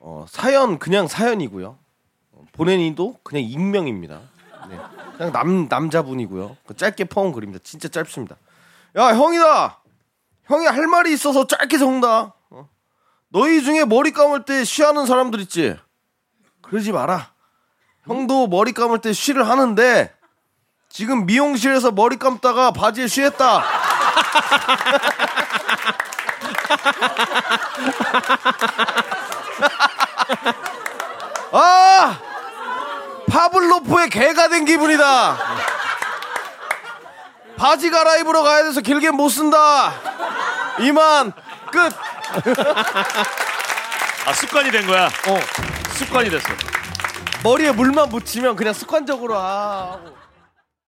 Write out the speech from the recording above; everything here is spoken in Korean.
어, 사연 그냥 사연이고요. 어, 보내니도 그냥 익명입니다. 네. 그냥 남 남자분이고요. 그 짧게 퍼온 글입니다. 진짜 짧습니다. 야 형이다. 형이 할 말이 있어서 짧게 적는다. 어? 너희 중에 머리 감을 때 쉬하는 사람들 있지? 그러지 마라. 형도 머리 감을 때 쉬를 하는데 지금 미용실에서 머리 감다가 바지에 쉬했다. 아! 파블로프의 개가 된 기분이다. 바지 갈아입으러 가야 돼서 길게 못 쓴다. 이만 끝. 아 습관이 된 거야. 어. 습관이 됐어. 머리에 물만 묻히면 그냥 습관적으로 아. 하고.